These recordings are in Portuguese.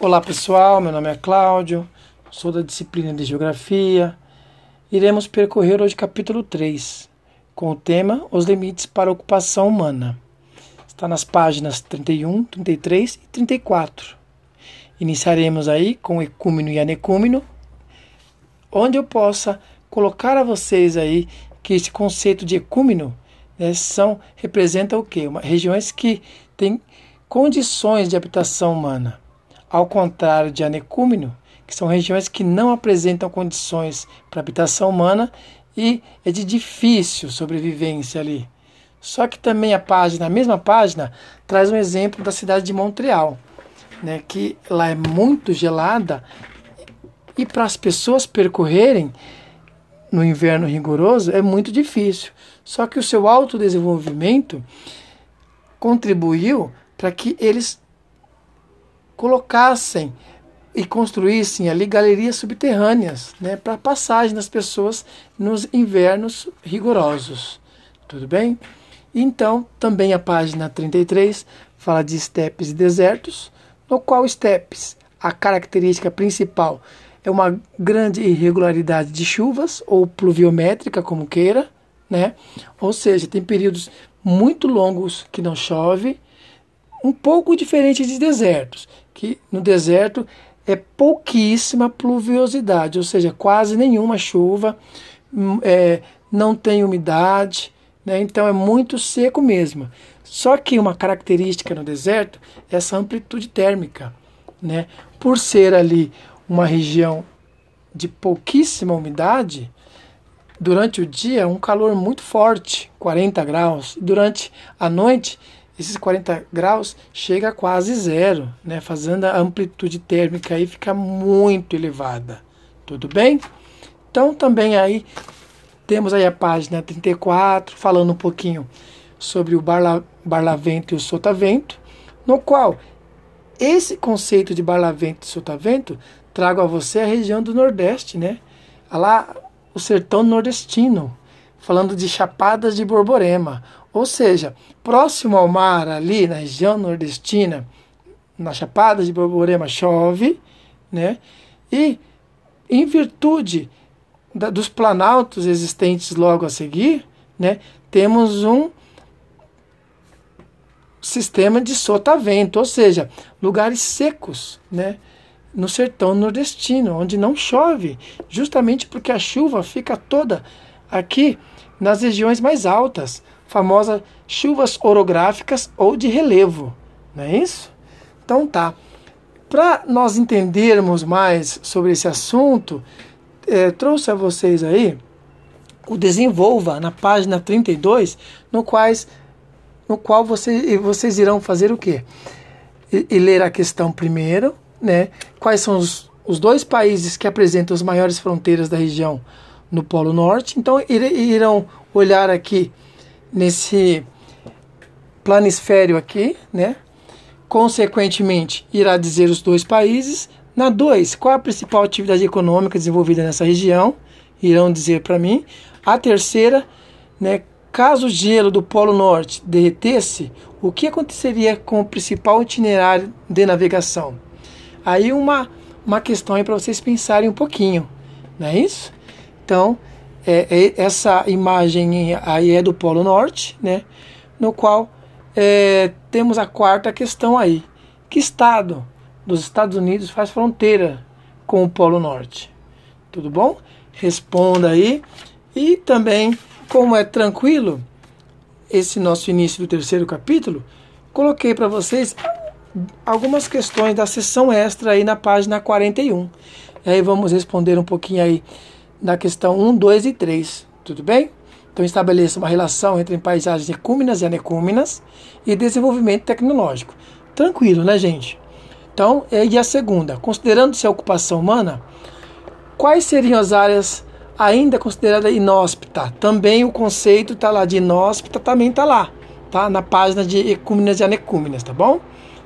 Olá pessoal, meu nome é Cláudio, sou da disciplina de Geografia. Iremos percorrer hoje capítulo 3, com o tema Os Limites para a Ocupação Humana. Está nas páginas 31, 33 e 34. Iniciaremos aí com ecúmeno e anecúmeno, onde eu possa colocar a vocês aí que esse conceito de ecúmeno né, são, representa o quê? Uma, regiões que têm condições de habitação humana ao contrário de anecúmeno, que são regiões que não apresentam condições para habitação humana e é de difícil sobrevivência ali. Só que também a página, a mesma página, traz um exemplo da cidade de Montreal, né, que lá é muito gelada e para as pessoas percorrerem no inverno rigoroso é muito difícil. Só que o seu autodesenvolvimento contribuiu para que eles colocassem e construíssem ali galerias subterrâneas né, para passagem das pessoas nos invernos rigorosos. Tudo bem? Então, também a página 33 fala de estepes e desertos, no qual estepes, a característica principal é uma grande irregularidade de chuvas ou pluviométrica, como queira, né? Ou seja, tem períodos muito longos que não chove, um pouco diferente de desertos, que no deserto é pouquíssima pluviosidade, ou seja, quase nenhuma chuva, hum, é, não tem umidade, né? então é muito seco mesmo. Só que uma característica no deserto é essa amplitude térmica. Né? Por ser ali uma região de pouquíssima umidade, durante o dia é um calor muito forte, 40 graus, durante a noite esses 40 graus chega a quase zero, né, fazendo a amplitude térmica aí ficar muito elevada. Tudo bem? Então também aí temos aí a página 34 falando um pouquinho sobre o barla, barlavento e o sotavento, no qual esse conceito de barlavento e sotavento trago a você a região do Nordeste, né? Lá o sertão nordestino, falando de Chapadas de Borborema, ou seja, próximo ao mar, ali na região nordestina, na Chapada de Borborema, chove, né? E em virtude da, dos planaltos existentes logo a seguir, né, temos um sistema de sotavento, ou seja, lugares secos, né, no sertão nordestino, onde não chove, justamente porque a chuva fica toda aqui nas regiões mais altas, famosas chuvas orográficas ou de relevo, não é isso? Então tá. Para nós entendermos mais sobre esse assunto, é, trouxe a vocês aí o Desenvolva na página 32, no, quais, no qual você, vocês irão fazer o quê? E, e ler a questão primeiro, né? Quais são os, os dois países que apresentam as maiores fronteiras da região no Polo Norte. Então irão olhar aqui nesse planisfério aqui, né? Consequentemente, irá dizer os dois países. Na 2, qual a principal atividade econômica desenvolvida nessa região? Irão dizer para mim. A terceira, né, caso o gelo do Polo Norte derretesse, o que aconteceria com o principal itinerário de navegação? Aí uma, uma questão aí para vocês pensarem um pouquinho, não é isso? Então, é, é, essa imagem aí é do Polo Norte, né? No qual é, temos a quarta questão aí. Que estado dos Estados Unidos faz fronteira com o Polo Norte? Tudo bom? Responda aí. E também, como é tranquilo, esse nosso início do terceiro capítulo, coloquei para vocês algumas questões da sessão extra aí na página 41. E aí vamos responder um pouquinho aí da questão 1, 2 e 3. Tudo bem? Então estabeleça uma relação entre paisagens ecúmenas e anecúmenas e desenvolvimento tecnológico. Tranquilo, né, gente? Então, e a segunda, considerando-se a ocupação humana, quais seriam as áreas ainda consideradas inóspitas? Também o conceito está lá de inóspita, também está lá, tá? Na página de ecúmenas e anecúmenas, tá bom?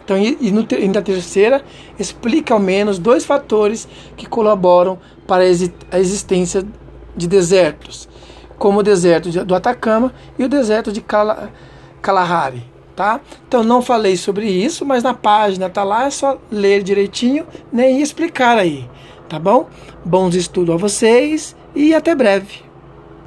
Então, e, e, na terceira, explica ao menos dois fatores que colaboram para a existência de desertos, como o deserto do Atacama e o deserto de Kalahari. tá? Então não falei sobre isso, mas na página tá lá, é só ler direitinho né, e explicar aí, tá bom? Bons estudos a vocês e até breve.